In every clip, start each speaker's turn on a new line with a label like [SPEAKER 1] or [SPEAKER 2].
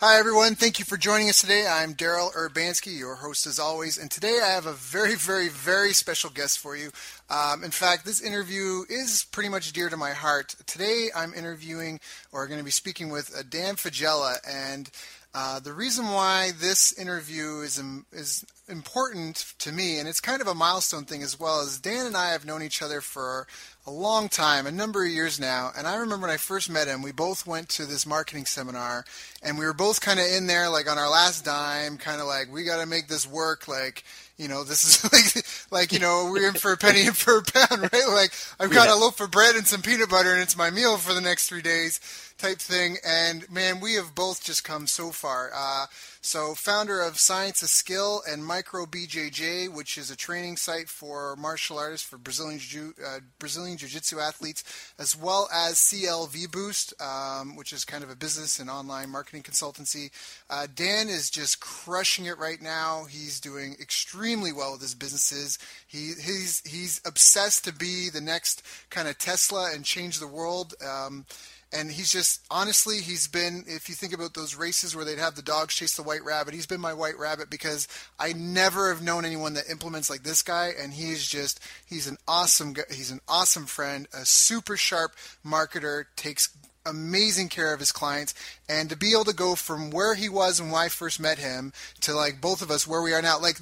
[SPEAKER 1] Hi, everyone. Thank you for joining us today. I'm Daryl Urbanski, your host as always, and today I have a very, very, very special guest for you. Um, in fact, this interview is pretty much dear to my heart. Today I'm interviewing or going to be speaking with Dan Faggella, and uh, the reason why this interview is is important to me, and it's kind of a milestone thing as well, is Dan and I have known each other for a long time, a number of years now. And I remember when I first met him, we both went to this marketing seminar, and we were both kind of in there, like on our last dime, kind of like we got to make this work, like you know, this is like, like you know, we're in for a penny and for a pound, right? Like I've got yeah. a loaf of bread and some peanut butter, and it's my meal for the next three days, type thing. And man, we have both just come so far. Uh, so, founder of Science of Skill and Micro BJJ, which is a training site for martial artists for Brazilian Jiu- uh, Brazilian Jiu-Jitsu athletes, as well as CLV Boost, um, which is kind of a business and online marketing consultancy. Uh, Dan is just crushing it right now. He's doing extremely well with his businesses. He he's he's obsessed to be the next kind of Tesla and change the world. Um, and he's just honestly he's been if you think about those races where they'd have the dogs chase the white rabbit he's been my white rabbit because i never have known anyone that implements like this guy. And he's just he's an awesome he's an awesome friend a super sharp marketer takes amazing care of his clients and to be able to go from where he was and when I first met him to like both of us where we are now. Like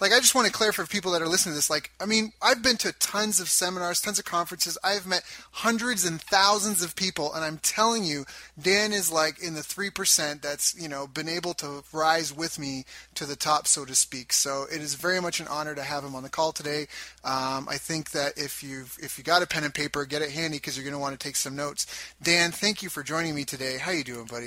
[SPEAKER 1] like I just want to clarify for people that are listening to this like I mean I've been to tons of seminars tons of conferences. I've met hundreds and thousands of people and I'm telling you Dan is like in the 3% that's you know been able to rise with me to the top so to speak. So it is very much an honor to have him on the call today. Um, I think that if you've if you got a pen and paper get it handy because you're going to want to take some notes. Dan thank you for joining me today. How you doing buddy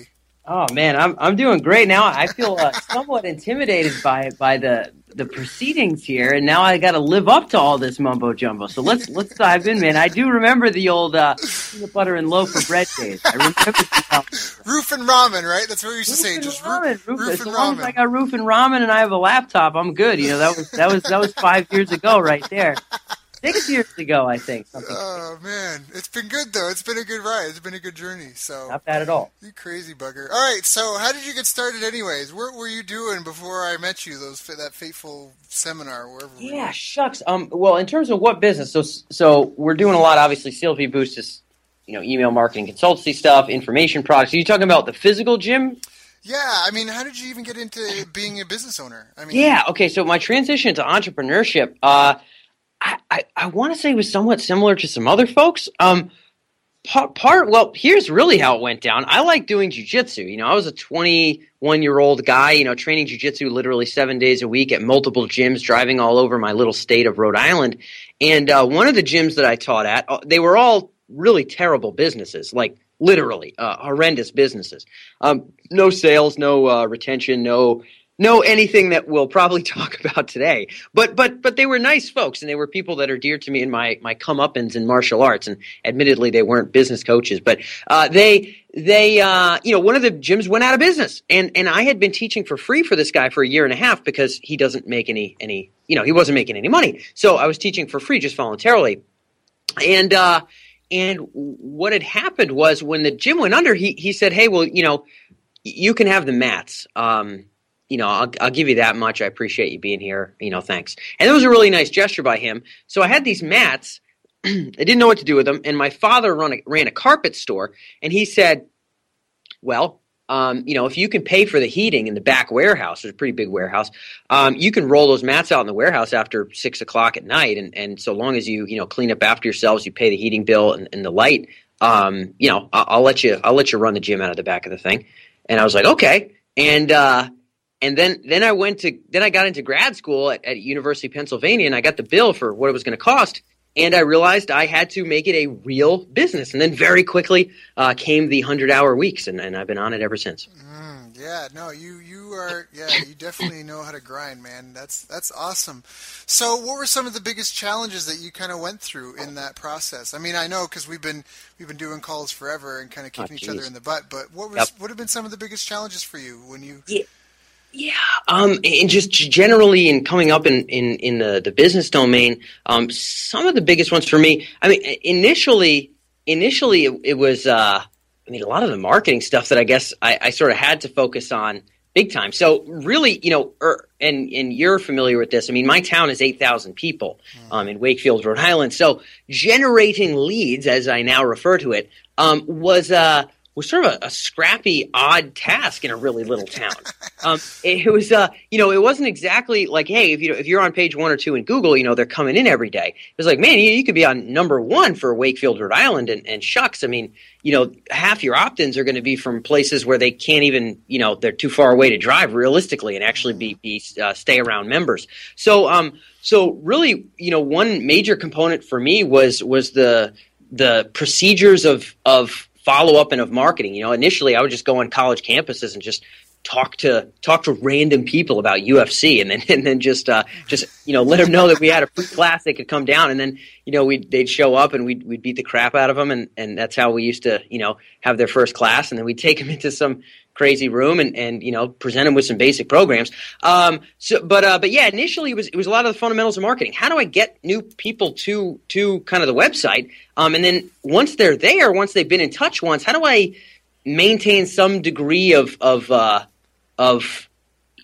[SPEAKER 2] Oh man, I'm I'm doing great now. I feel uh, somewhat intimidated by by the the proceedings here, and now I got to live up to all this mumbo jumbo. So let's let's dive in, man. I do remember the old uh, peanut butter and loaf of bread days. I remember
[SPEAKER 1] roof and ramen, right? That's what we used to say. Just ramen, roof,
[SPEAKER 2] roof, and as long ramen. as I got roof and ramen and I have a laptop, I'm good. You know that was that was that was five years ago, right there six years ago, I think. Something
[SPEAKER 1] oh man, it's been good though. It's been a good ride. It's been a good journey. So
[SPEAKER 2] not bad at all.
[SPEAKER 1] You crazy bugger. All right, so how did you get started, anyways? What were you doing before I met you? Those that fateful seminar, wherever.
[SPEAKER 2] Yeah, shucks. Um, well, in terms of what business, so so we're doing a lot. Obviously, CLV Boost is you know email marketing consultancy stuff, information products. Are you talking about the physical gym?
[SPEAKER 1] Yeah, I mean, how did you even get into being a business owner? I mean,
[SPEAKER 2] yeah, okay. So my transition to entrepreneurship. Uh, I, I, I want to say was somewhat similar to some other folks. Um, part, part, well, here's really how it went down. I like doing jujitsu. You know, I was a 21 year old guy, you know, training jujitsu literally seven days a week at multiple gyms, driving all over my little state of Rhode Island. And uh, one of the gyms that I taught at, uh, they were all really terrible businesses, like literally uh, horrendous businesses. Um, no sales, no uh, retention, no know anything that we'll probably talk about today. But but but they were nice folks, and they were people that are dear to me in my my comeuppance in martial arts. And admittedly, they weren't business coaches, but uh, they they uh, you know one of the gyms went out of business, and and I had been teaching for free for this guy for a year and a half because he doesn't make any any you know he wasn't making any money. So I was teaching for free just voluntarily, and. uh and what had happened was when the gym went under, he he said, "Hey, well, you know, you can have the mats. Um, you know, I'll, I'll give you that much. I appreciate you being here. You know, thanks. And it was a really nice gesture by him. So I had these mats. I didn't know what to do with them. And my father run a, ran a carpet store, and he said, well, um, you know, if you can pay for the heating in the back warehouse, it's a pretty big warehouse, um, you can roll those mats out in the warehouse after six o'clock at night. And, and so long as you, you know, clean up after yourselves, you pay the heating bill and, and the light, um, you know, I'll, I'll, let you, I'll let you run the gym out of the back of the thing. And I was like, okay. And, uh, and then, then I went to, then I got into grad school at, at University of Pennsylvania and I got the bill for what it was going to cost and I realized I had to make it a real business. And then very quickly uh, came the hundred hour weeks, and, and I've been on it ever since.
[SPEAKER 1] Mm, yeah, no, you you are yeah, you definitely know how to grind, man. That's that's awesome. So, what were some of the biggest challenges that you kind of went through in that process? I mean, I know because we've been we've been doing calls forever and kind of kicking oh, each other in the butt. But what was yep. what have been some of the biggest challenges for you when you?
[SPEAKER 2] Yeah. Yeah, um, and just generally in coming up in, in, in the, the business domain, um, some of the biggest ones for me. I mean, initially, initially it, it was, uh, I mean, a lot of the marketing stuff that I guess I, I, sort of had to focus on big time. So really, you know, er, and and you're familiar with this. I mean, my town is eight thousand people hmm. um, in Wakefield, Rhode Island. So generating leads, as I now refer to it, um, was uh, was sort of a, a, scrappy, odd task in a really little town. Um, it, it, was, uh, you know, it wasn't exactly like, hey, if you if you're on page one or two in Google, you know, they're coming in every day. It was like, man, you, you could be on number one for Wakefield, Rhode Island, and, and shucks, I mean, you know, half your opt-ins are going to be from places where they can't even, you know, they're too far away to drive realistically and actually be be uh, stay around members. So, um, so really, you know, one major component for me was was the the procedures of of follow up and of marketing. You know, initially I would just go on college campuses and just talk to talk to random people about UFC, and then and then just uh, just you know let them know that we had a free class they could come down, and then you know we they'd show up and we'd we'd beat the crap out of them, and and that's how we used to you know have their first class, and then we'd take them into some crazy room and, and you know present them with some basic programs. Um, so, but uh, but yeah, initially it was it was a lot of the fundamentals of marketing. How do I get new people to to kind of the website? Um, and then once they're there, once they've been in touch once, how do I maintain some degree of of uh, of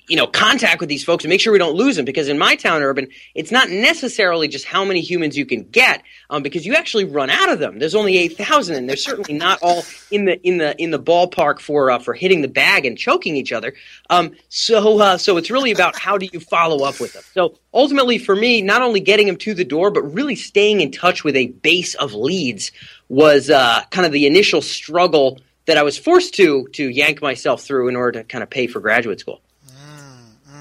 [SPEAKER 2] you know contact with these folks and make sure we don't lose them. Because in my town urban it's not necessarily just how many humans you can get um, because you actually run out of them. There's only 8000 and they're certainly not all in the in the in the ballpark for uh, for hitting the bag and choking each other. Um, so uh, so it's really about how do you follow up with them. So ultimately for me not only getting them to the door but really staying in touch with a base of leads was uh, kind of the initial struggle that I was forced to to yank myself through in order to kind of pay for graduate school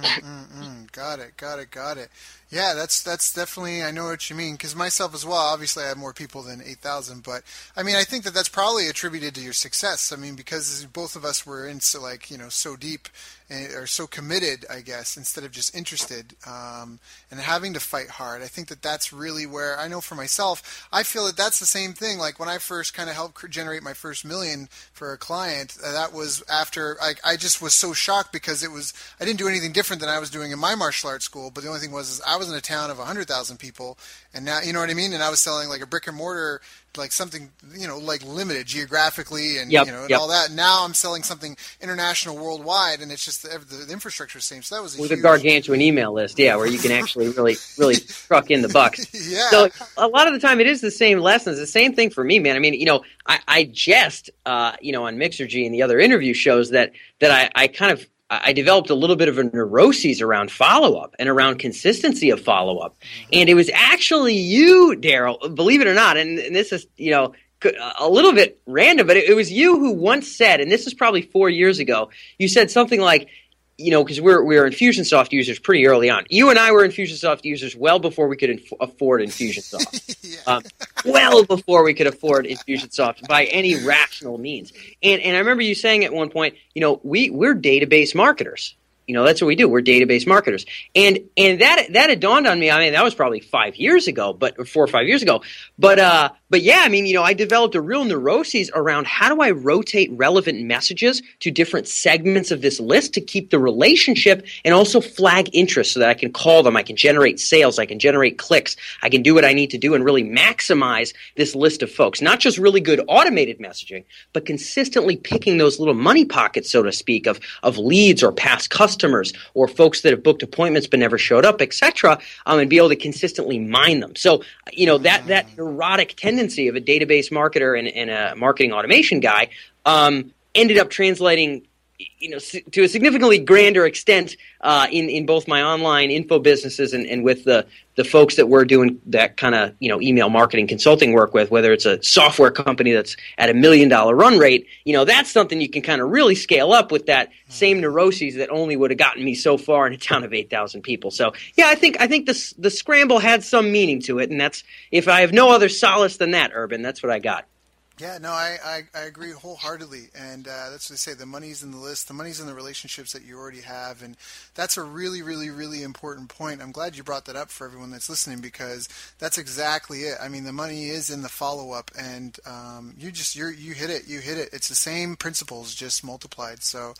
[SPEAKER 1] mm, mm, got it, got it, got it. Yeah, that's that's definitely I know what you mean because myself as well. Obviously, I have more people than eight thousand, but I mean, I think that that's probably attributed to your success. I mean, because both of us were into like you know so deep are so committed, I guess, instead of just interested um, and having to fight hard. I think that that's really where I know for myself, I feel that that's the same thing. Like when I first kind of helped generate my first million for a client, uh, that was after I, I just was so shocked because it was I didn't do anything different than I was doing in my martial arts school. But the only thing was I was in a town of 100,000 people, and now you know what I mean. And I was selling like a brick and mortar like something you know like limited geographically and
[SPEAKER 2] yep,
[SPEAKER 1] you know and
[SPEAKER 2] yep.
[SPEAKER 1] all that. Now I'm selling something international, worldwide, and it's just the, the, the infrastructure is the same. So that was
[SPEAKER 2] a with
[SPEAKER 1] huge...
[SPEAKER 2] a gargantuan email list, yeah, where you can actually really really truck in the bucks.
[SPEAKER 1] yeah.
[SPEAKER 2] So a lot of the time, it is the same lessons. The same thing for me, man. I mean, you know, I, I jest, uh, you know, on Mixergy and the other interview shows that that I, I kind of I developed a little bit of a neuroses around follow up and around consistency of follow up. Mm-hmm. And it was actually you, Daryl, believe it or not. And, and, this is, you know, a little bit random, but it, it was you who once said, and this is probably four years ago, you said something like, you know, because we're we're Infusionsoft users pretty early on. You and I were Infusionsoft users well before we could inf- afford Infusionsoft. yeah. um, well before we could afford Infusionsoft by any rational means. And and I remember you saying at one point, you know, we we're database marketers. You know, that's what we do. We're database marketers. And and that that had dawned on me. I mean, that was probably five years ago, but four or five years ago. But uh, but yeah, I mean, you know, I developed a real neuroses around how do I rotate relevant messages to different segments of this list to keep the relationship and also flag interest so that I can call them, I can generate sales, I can generate clicks, I can do what I need to do and really maximize this list of folks. Not just really good automated messaging, but consistently picking those little money pockets, so to speak, of of leads or past customers or folks that have booked appointments but never showed up, etc., um, and be able to consistently mine them. So, you know, that that neurotic tendency of a database marketer and, and a marketing automation guy um, ended up translating you know, to a significantly grander extent uh, in in both my online info businesses and, and with the the folks that we're doing that kind of you know email marketing consulting work with, whether it's a software company that's at a million dollar run rate, you know, that's something you can kind of really scale up with that same neuroses that only would have gotten me so far in a town of eight thousand people. So yeah, I think I think the the scramble had some meaning to it, and that's if I have no other solace than that, Urban, that's what I got.
[SPEAKER 1] Yeah, no, I, I, I, agree wholeheartedly, and uh, that's what I say. The money's in the list, the money's in the relationships that you already have, and that's a really, really, really important point. I'm glad you brought that up for everyone that's listening because that's exactly it. I mean, the money is in the follow up, and um, you just you you hit it, you hit it. It's the same principles just multiplied. So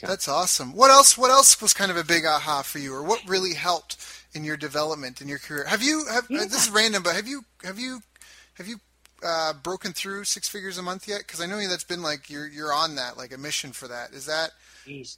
[SPEAKER 1] that's awesome. What else? What else was kind of a big aha for you, or what really helped in your development in your career? Have you have yeah. this is random, but have you have you have you uh, broken through six figures a month yet? Because I know that's been like you're you're on that like a mission for that. Is that?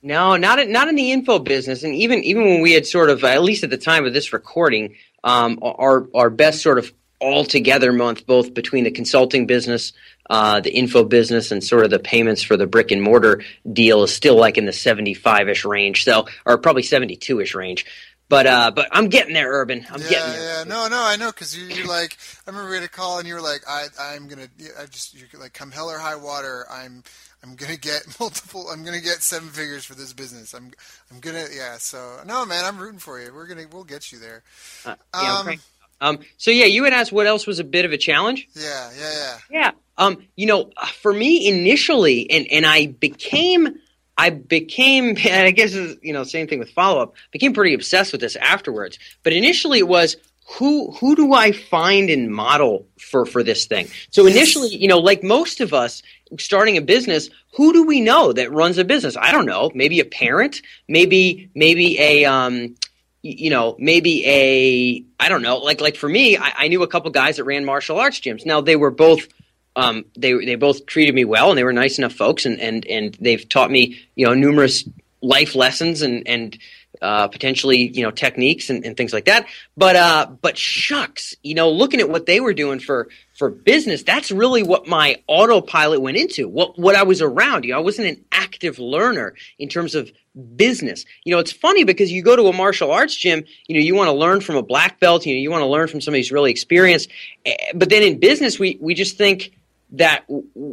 [SPEAKER 2] No, not not in the info business, and even even when we had sort of at least at the time of this recording, um, our our best sort of all together month, both between the consulting business, uh, the info business, and sort of the payments for the brick and mortar deal is still like in the seventy five ish range, so or probably seventy two ish range. But uh, but I'm getting there, Urban. I'm
[SPEAKER 1] yeah,
[SPEAKER 2] getting there.
[SPEAKER 1] Yeah, no, no, I know because you, you're like I remember we had a call and you were like I I'm gonna I just you're like come hell or high water I'm I'm gonna get multiple I'm gonna get seven figures for this business I'm I'm gonna yeah so no man I'm rooting for you we're gonna we'll get you there.
[SPEAKER 2] Uh, yeah, um, um, so yeah, you had asked what else was a bit of a challenge.
[SPEAKER 1] Yeah, yeah, yeah.
[SPEAKER 2] Yeah. Um, you know, for me initially, and and I became I became, and I guess you know, same thing with follow up. Became pretty obsessed with this afterwards. But initially, it was who who do I find and model for for this thing? So initially, you know, like most of us starting a business, who do we know that runs a business? I don't know. Maybe a parent. Maybe maybe a um, you know, maybe a I don't know. Like like for me, I, I knew a couple guys that ran martial arts gyms. Now they were both um, they they both treated me well and they were nice enough folks and and and they've taught me you know numerous life lessons and and uh, potentially you know techniques and, and things like that. But uh, but shucks, you know, looking at what they were doing for for business, that's really what my autopilot went into. What what I was around. You know, I wasn't an active learner in terms of business. You know, it's funny because you go to a martial arts gym, you know, you want to learn from a black belt, you know, you want to learn from somebody who's really experienced. Eh, but then in business, we we just think that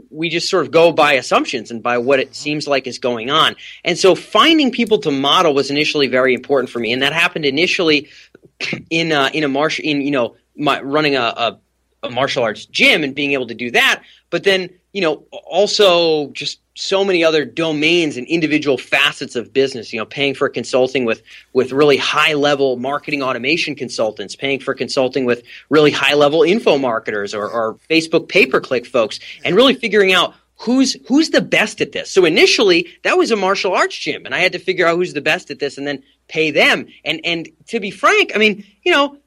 [SPEAKER 2] we just sort of go by assumptions and by what it seems like is going on. And so finding people to model was initially very important for me. And that happened initially in, uh, in a martial, in, you know, my, running a, a, a martial arts gym and being able to do that. But then, you know, also just so many other domains and individual facets of business you know paying for consulting with with really high level marketing automation consultants paying for consulting with really high level info marketers or, or facebook pay per click folks and really figuring out who's who's the best at this. So initially that was a martial arts gym and i had to figure out who's the best at this and then pay them. And and to be frank i mean you know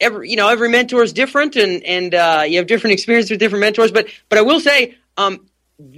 [SPEAKER 2] every you know every mentor is different and and uh, you have different experience with different mentors but but i will say um,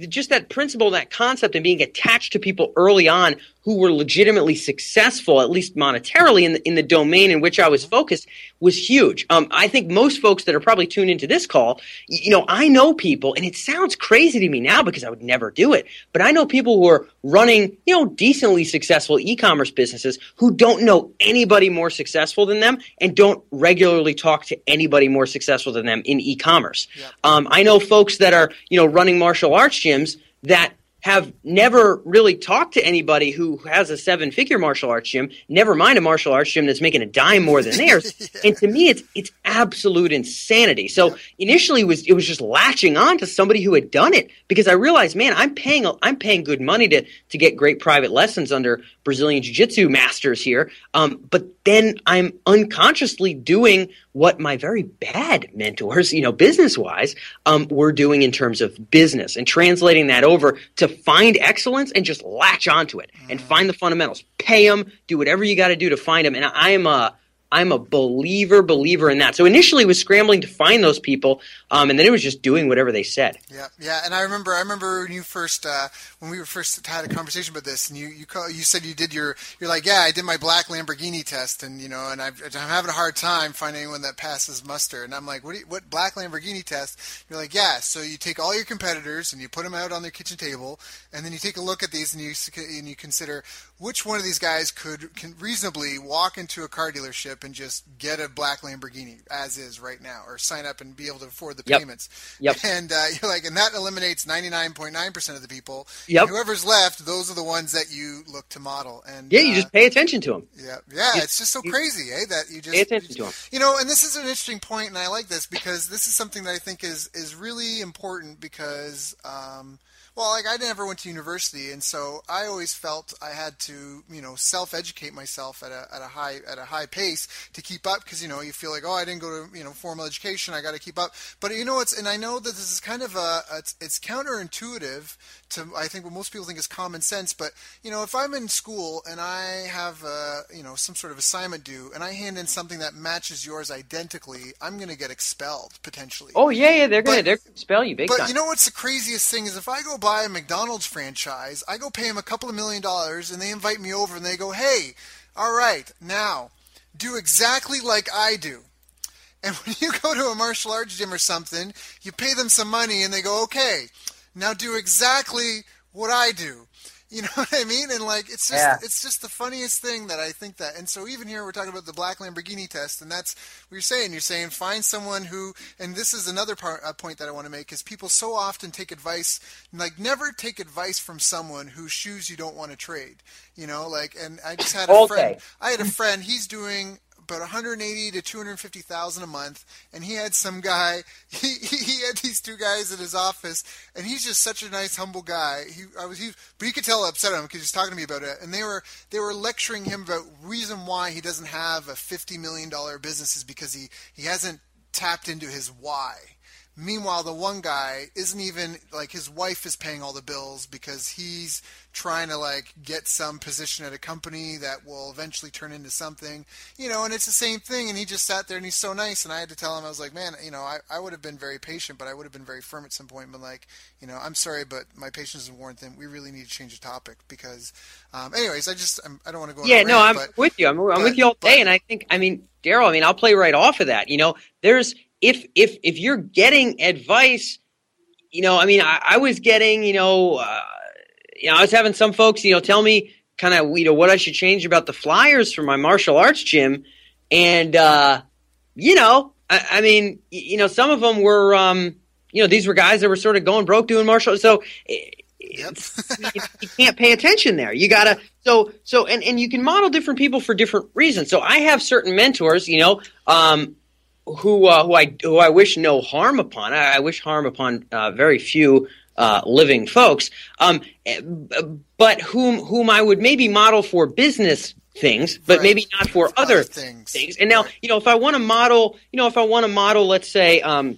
[SPEAKER 2] just that principle, that concept, and being attached to people early on who were legitimately successful, at least monetarily, in the, in the domain in which I was focused, was huge. Um, I think most folks that are probably tuned into this call, you know, I know people, and it sounds crazy to me now because I would never do it, but I know people who are running, you know, decently successful e-commerce businesses who don't know anybody more successful than them and don't regularly talk to anybody more successful than them in e-commerce. Yeah. Um, I know folks that are, you know, running martial arts gyms that have never really talked to anybody who has a seven figure martial arts gym, never mind a martial arts gym that's making a dime more than theirs. yeah. And to me it's it's absolute insanity. So yeah. initially it was it was just latching on to somebody who had done it because I realized, man, I'm paying I'm paying good money to to get great private lessons under Brazilian Jiu-Jitsu masters here. Um, but then I'm unconsciously doing what my very bad mentors, you know, business wise, um, were doing in terms of business and translating that over to find excellence and just latch onto it and mm. find the fundamentals. Pay them, do whatever you got to do to find them. And I am a I'm a believer, believer in that. So initially, was scrambling to find those people, um, and then it was just doing whatever they said.
[SPEAKER 1] Yeah, yeah. And I remember, I remember when you first, uh, when we were first had a conversation about this, and you you call, you said you did your, you're like, yeah, I did my black Lamborghini test, and you know, and I've, I'm having a hard time finding anyone that passes muster. And I'm like, what, you, what black Lamborghini test? You're like, yeah. So you take all your competitors and you put them out on their kitchen table, and then you take a look at these and you and you consider which one of these guys could can reasonably walk into a car dealership and just get a black Lamborghini as is right now, or sign up and be able to afford the
[SPEAKER 2] Yep.
[SPEAKER 1] payments.
[SPEAKER 2] Yep.
[SPEAKER 1] And uh, you're like, and that eliminates 99.9% of the people.
[SPEAKER 2] Yep.
[SPEAKER 1] And whoever's left, those are the ones that you look to model. And
[SPEAKER 2] Yeah, you
[SPEAKER 1] uh,
[SPEAKER 2] just pay attention to them.
[SPEAKER 1] yeah, yeah,
[SPEAKER 2] you-
[SPEAKER 1] it's just so
[SPEAKER 2] you-
[SPEAKER 1] crazy, eh? That you just
[SPEAKER 2] Pay attention
[SPEAKER 1] you,
[SPEAKER 2] to 'em.
[SPEAKER 1] you know, and this is an interesting point, and I like this because this is something that I think is is really important because, um, well, like I never went to university, and so I always felt I had to, you know, self educate myself at a at a high at a high pace to keep up because you know you feel like oh I didn't go to you know formal education, I got to keep up, but you know it's and I know that this is kind of a it's, it's counterintuitive to I think what most people think is common sense, but you know if I'm in school and I have a, you know some sort of assignment due and I hand in something that matches yours identically, I'm going to get expelled potentially.
[SPEAKER 2] Oh yeah, yeah, they're gonna
[SPEAKER 1] But-
[SPEAKER 2] they're gonna spell you big
[SPEAKER 1] But
[SPEAKER 2] time.
[SPEAKER 1] you know what's the craziest thing is if I go buy a McDonald's franchise, I go pay them a couple of million dollars, and they invite me over and they go, "Hey, all right, now do exactly like I do." And when you go to a martial arts gym or something, you pay them some money, and they go, "Okay, now do exactly what I do." You know what I mean? And like it's just
[SPEAKER 2] Yeah.
[SPEAKER 1] it's just the funniest thing that I think that. And so even here we're talking about the black Lamborghini test, and that's what you're saying. You're saying find someone who, and this is another part, point that I want to make is people so often take advice, like never take advice from someone whose shoes you don't want to trade. You know, like, and I just had a
[SPEAKER 2] Okay.
[SPEAKER 1] friend. I had a friend. He's doing about 180 to 250,000 a month, and he had some guy. He, he had these two guys in his office, and he's just such a nice, humble guy. He I was he, but you could tell upset him because he's talking to me about it, and they were they were lecturing him about reason why he doesn't have a 50 million dollar business is because he he hasn't tapped into his why. Meanwhile, the one guy isn't even like his wife is paying all the bills because he's trying to like get some position at a company that will eventually turn into something, you know. And it's the same thing. And he just sat there and he's so nice. And I had to tell him, I was like, man, you know, I, I would have been very patient, but I would have been very firm at some point. But like, you know, I'm sorry, but my patience isn't warranted. We really need to change the topic because, um, anyways, I just I'm, I don't want to go. on
[SPEAKER 2] yeah, no,
[SPEAKER 1] rant,
[SPEAKER 2] I'm
[SPEAKER 1] but,
[SPEAKER 2] with you. I'm, I'm
[SPEAKER 1] but-
[SPEAKER 2] with you all day,
[SPEAKER 1] but-
[SPEAKER 2] and I think, I mean, Daryl, I mean, I'll play right off of that. You know, there's if if if you're getting advice, you know, I mean, I, I was getting, you know, uh, you know, I was having some folks, you know, tell me kind of, you know, what I should change about the flyers for my martial arts gym, and uh, you know, I, I mean, you know, some of them were, um, you know, these were guys that were sort of going broke doing martial, arts. so. eh,
[SPEAKER 1] Yep.
[SPEAKER 2] you, you can't pay attention there. You gotta so so and and you can model different people for different reasons. So I have certain mentors, you know, um, who uh, who I who I wish no harm upon. I, I wish harm upon uh, very few uh, living folks. Um, eh, but whom whom I would maybe model for business things, but
[SPEAKER 1] Right.
[SPEAKER 2] maybe not for other
[SPEAKER 1] other things.
[SPEAKER 2] things. And now,
[SPEAKER 1] Right.
[SPEAKER 2] you know, if I want to model, you know, if I want to model, let's say, um,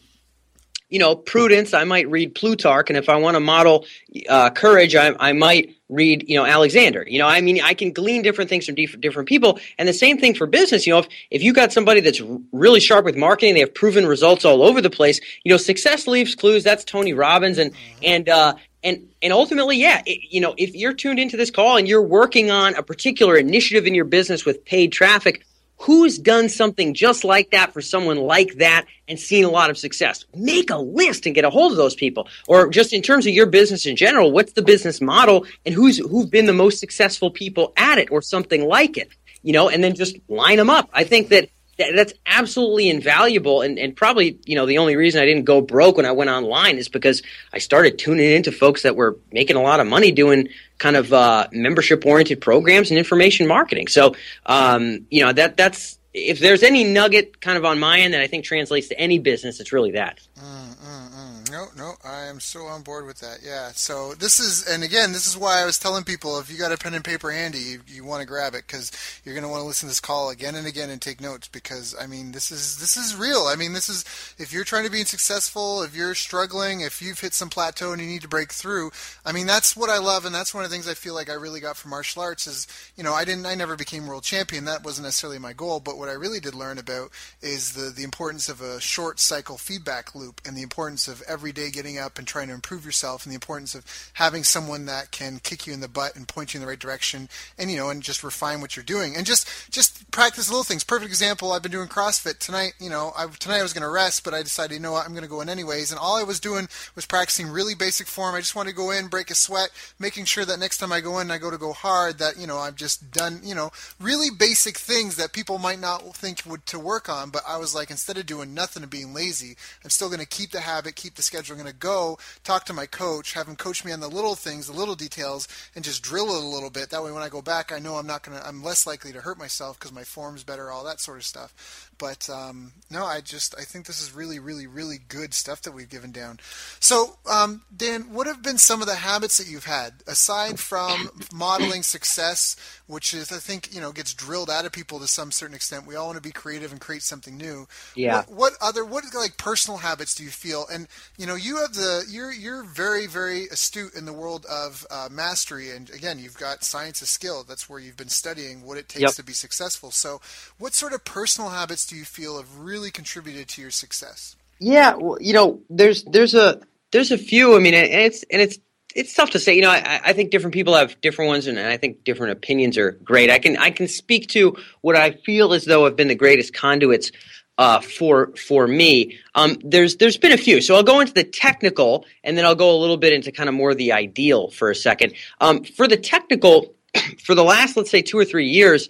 [SPEAKER 2] you know, prudence, I might read Plutarch, and if I want to model uh, courage, I, I might read, you know, Alexander. You know, I mean, I can glean different things from different people, and the same thing for business. You know, if if you got somebody that's really sharp with marketing, they have proven results all over the place. You know, success leaves clues. That's Tony Robbins, and and uh, and and ultimately, yeah, it, you know, if you're tuned into this call and you're working on a particular initiative in your business with paid traffic, who's done something just like that for someone like that and seen a lot of success? Make a list and get a hold of those people. Or just in terms of your business in general, what's the business model and who's who've been the most successful people at it or something like it? You know, and then just line them up. I think that that, that's absolutely invaluable and, and probably you know the only reason i didn't go broke when i went online is because i started tuning into folks that were making a lot of money doing kind of uh, membership oriented programs and information marketing so um, you know that that's if there's any nugget kind of on my end that i think translates to any business it's really that
[SPEAKER 1] Mm, mm, mm. No, no, I am so on board with that. Yeah. So this is, and again, this is why I was telling people if you got a pen and paper handy, you, you want to grab it because you're going to want to listen to this call again and again and take notes because I mean this is this is real. I mean this is if you're trying to be successful, if you're struggling, if you've hit some plateau and you need to break through. I mean that's what I love, and that's one of the things I feel like I really got from martial arts is you know I didn't I never became world champion. That wasn't necessarily my goal, but what I really did learn about is the the importance of a short cycle feedback loop and the importance of every every day getting up and trying to improve yourself and the importance of having someone that can kick you in the butt and point you in the right direction and you know and just refine what you're doing. And just just practice little things. Perfect example i've been doing crossfit tonight you know I, tonight i was going to rest but i decided you know what i'm going to go in anyways. And all i was doing was practicing really basic form. I just wanted to go in break a sweat making sure that next time i go in i go to go hard that you know i've just done you know really basic things that people might not think would to work on. But i was like instead of doing nothing and being lazy i'm still going to keep the habit keep the schedule. I'm going to go talk to my coach, have him coach me on the little things, the little details, and just drill it a little bit. That way, when I go back, I know I'm not going to. I'm less likely to hurt myself because my form's better, all that sort of stuff. But um, no, I just I think this is really, really, really good stuff that we've given down. So, um, Dan, what have been some of the habits that you've had aside from modeling success, which is I think you know gets drilled out of people to some certain extent. We all want to be creative and create something new.
[SPEAKER 2] Yeah.
[SPEAKER 1] What, what other what like personal habits do you feel? And you know, you have the you're you're very very astute in the world of uh, mastery, and again, you've got science of skill. That's where you've been studying what it takes
[SPEAKER 2] yep.
[SPEAKER 1] to be successful. So, what sort of personal habits do you feel have really contributed to your success?
[SPEAKER 2] Yeah, well, you know, there's there's a there's a few. I mean, and it's and it's it's tough to say. You know, I, I think different people have different ones, and I think different opinions are great. I can I can speak to what I feel as though have been the greatest conduits uh, for for me. Um, there's there's been a few, so I'll go into the technical, and then I'll go a little bit into kind of more the ideal for a second. Um, for the technical, for the last let's say two or three years,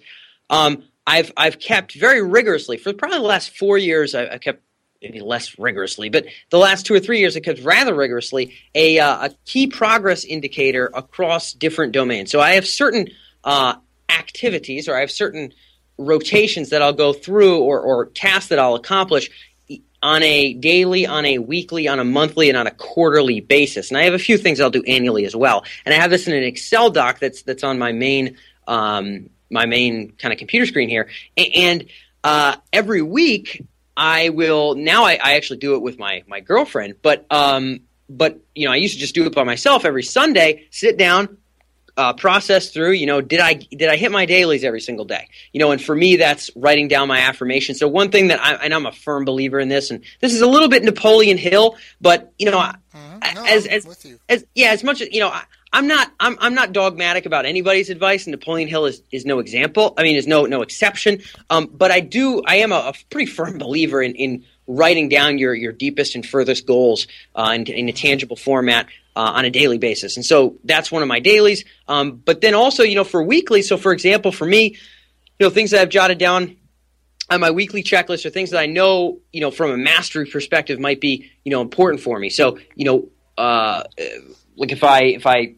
[SPEAKER 2] um, I've I've kept very rigorously for probably the last four years. I, have kept maybe less rigorously, but the last two or three years, I kept rather rigorously a uh, a key progress indicator across different domains. So I have certain uh, activities, or I have certain rotations that I'll go through or, or tasks that I'll accomplish on a daily, on a weekly, on a monthly, and on a quarterly basis. And I have a few things I'll do annually as well. And I have this in an Excel doc that's that's on my main um, my main kind of computer screen here. And uh, every week I will now I, I, actually do it with my my girlfriend, but um, but you know I used to just do it by myself every Sunday. Sit down, uh, process through you know did i did i hit my dailies every single day you know and for me that's writing down my affirmations so one thing that I, and i'm a firm believer in this and this is a little bit napoleon hill but you know mm-hmm. no, as as, as yeah as much as you know I, I'm not I'm I'm not dogmatic about anybody's advice, and Napoleon Hill is, is no example. I mean, is no no exception. Um, but I do I am a, a pretty firm believer in, in writing down your your deepest and furthest goals uh, in, in a tangible format uh, on a daily basis. And so that's one of my dailies. Um, but then also, you know, for weekly, so for example, for me, you know, things that I've jotted down on my weekly checklist are things that I know, you know, from a mastery perspective might be, you know, important for me. So, you know, uh, like if I if I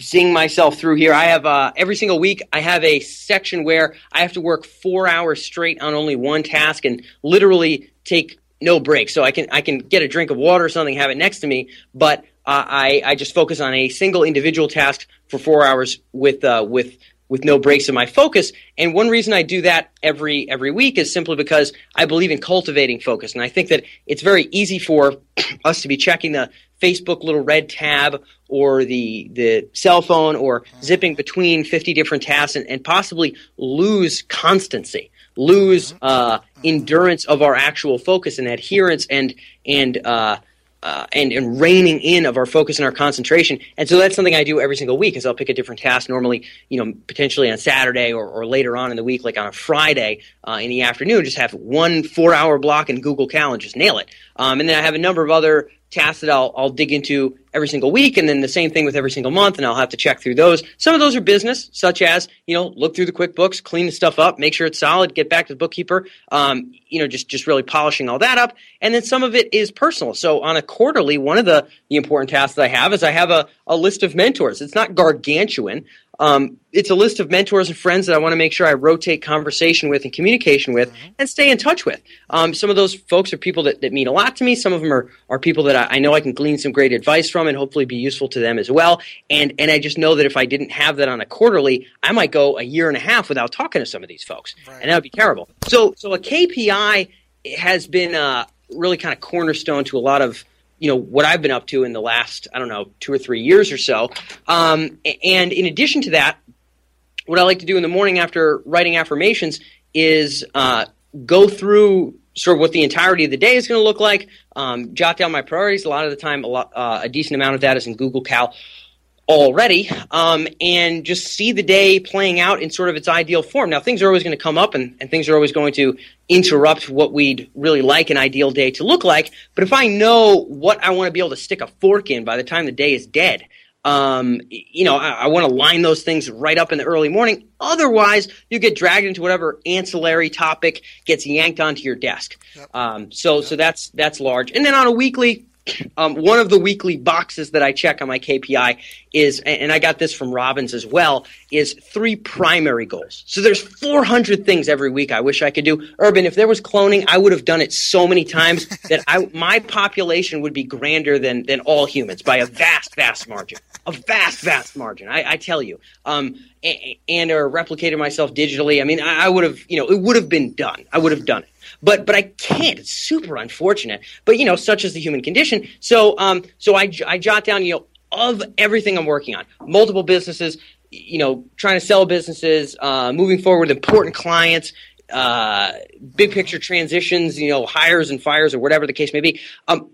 [SPEAKER 2] zing myself through here, I have uh, every single week I have a section where I have to work four hours straight on only one task and literally take no break. So I can I can get a drink of water or something, have it next to me, but uh, I I just focus on a single individual task for four hours with uh, with with no breaks in my focus. And one reason I do that every every week is simply because I believe in cultivating focus, and I think that it's very easy for us to be checking the Facebook little red tab or the the cell phone or zipping between 50 different tasks and, and possibly lose constancy lose mm-hmm. uh, endurance of our actual focus and adherence and and uh, uh, and and reining in of our focus and our concentration. And so that's something I do every single week. Is I'll pick a different task, normally you know potentially on Saturday or, or later on in the week, like on a Friday uh, in the afternoon. Just have one four hour block in Google Calendar, just nail it. Um, and then I have a number of other tasks that I'll, I'll dig into every single week, and then the same thing with every single month, and I'll have to check through those. Some of those are business, such as you know, look through the QuickBooks, clean the stuff up, make sure it's solid, get back to the bookkeeper. Um, you know, just just really polishing all that up, and then some of it is personal. So on a quarterly, one of the the important tasks that I have is I have a a list of mentors. It's not gargantuan, um, it's a list of mentors and friends that I want to make sure I rotate conversation with and communication with mm-hmm. and stay in touch with. Um, some of those folks are people that, that mean a lot to me. Some of them are, are people that I, I, know I can glean some great advice from and hopefully be useful to them as well. And, and I just know that if I didn't have that on a quarterly, I might go a year and a half without talking to some of these folks. Right. And that would be terrible. So, so a KPI has been uh, really kind of cornerstone to a lot of you know what I've been up to in the last I don't know two or three years or so. Um, and in addition to that, what I like to do in the morning after writing affirmations is uh, go through sort of what the entirety of the day is going to look like. Um, jot down my priorities. A lot of the time, a, lot, uh, a decent amount of that is in Google Cal already um, and just see the day playing out in sort of its ideal form. Now, things are always going to come up and, and things are always going to interrupt what we'd really like an ideal day to look like. But if I know what I want to be able to stick a fork in by the time the day is dead, um, you know, I, I want to line those things right up in the early morning. Otherwise, you get dragged into whatever ancillary topic gets yanked onto your desk. Yep. Um, so, yep. so that's that's large. And then on a weekly, um, one of the weekly boxes that I check on my KPI is, and I got this from Robbins as well, is three primary goals. So there's 400 things every week I wish I could do. Urban, if there was cloning, I would have done it so many times that I, my population would be grander than, than all humans by a vast, vast margin. A vast, vast margin. I, I tell you. Um, and, or replicated myself digitally. I mean, I, I would have, you know, it would have been done. I would have done it but but I can't. It's super unfortunate. But you know, such is the human condition. So um, so I I jot down you know of everything I'm working on, multiple businesses, you know, trying to sell businesses, uh, moving forward with important clients. Uh, big picture transitions, you know, hires and fires or whatever the case may be, um,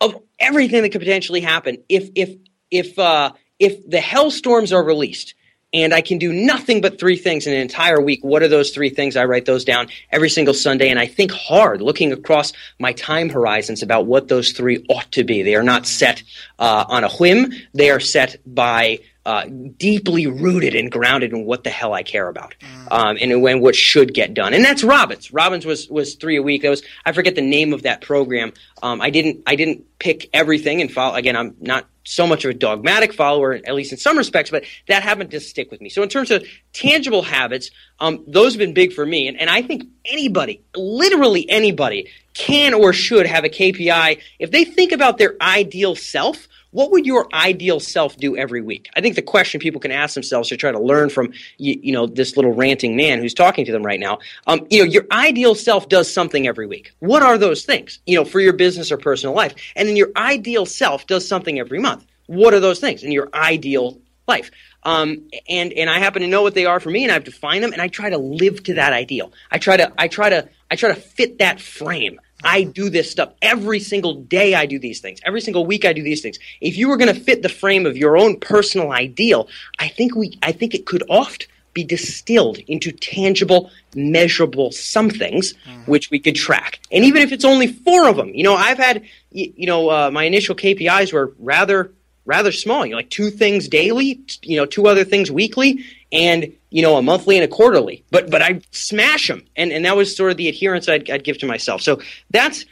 [SPEAKER 2] of everything that could potentially happen if if if uh, if the hellstorms are released and I can do nothing but three things in an entire week. What are those three things? I write those down every single Sunday, and I think hard, looking across my time horizons about what those three ought to be. They are not set uh, on a whim. They are set by uh, deeply rooted and grounded in what the hell I care about, mm. um, and when what should get done. And that's Robbins. Robbins was was three a week. That was I forget the name of that program. Um, I didn't I didn't pick everything and follow. Again, I'm not so much of a dogmatic follower, at least in some respects, but that happened to stick with me. So in terms of tangible habits, um, those have been big for me, and, and I think anybody, literally anybody, can or should have a KPI if they think about their ideal self what would your ideal self do every week? I think the question people can ask themselves to try to learn from you, you know this little ranting man who's talking to them right now. Um, you know, your ideal self does something every week. What are those things? You know, for your business or personal life, and then your ideal self does something every month. What are those things in your ideal life? Um, and and I happen to know what they are for me, and I've defined them, and I try to live to that ideal. I try to I try to I try to fit that frame. I do this stuff every single day. I do these things every single week. I do these things. If you were going to fit the frame of your own personal ideal, I think we, I think it could oft be distilled into tangible, measurable somethings mm. which we could track. And even if it's only four of them, you know, I've had, you, you know, uh, my initial KPIs were rather, rather small. You know, like two things daily, you know, two other things weekly, and you know a monthly and a quarterly. But but I smash them, and and that was sort of the adherence I'd, I'd give to myself. So that's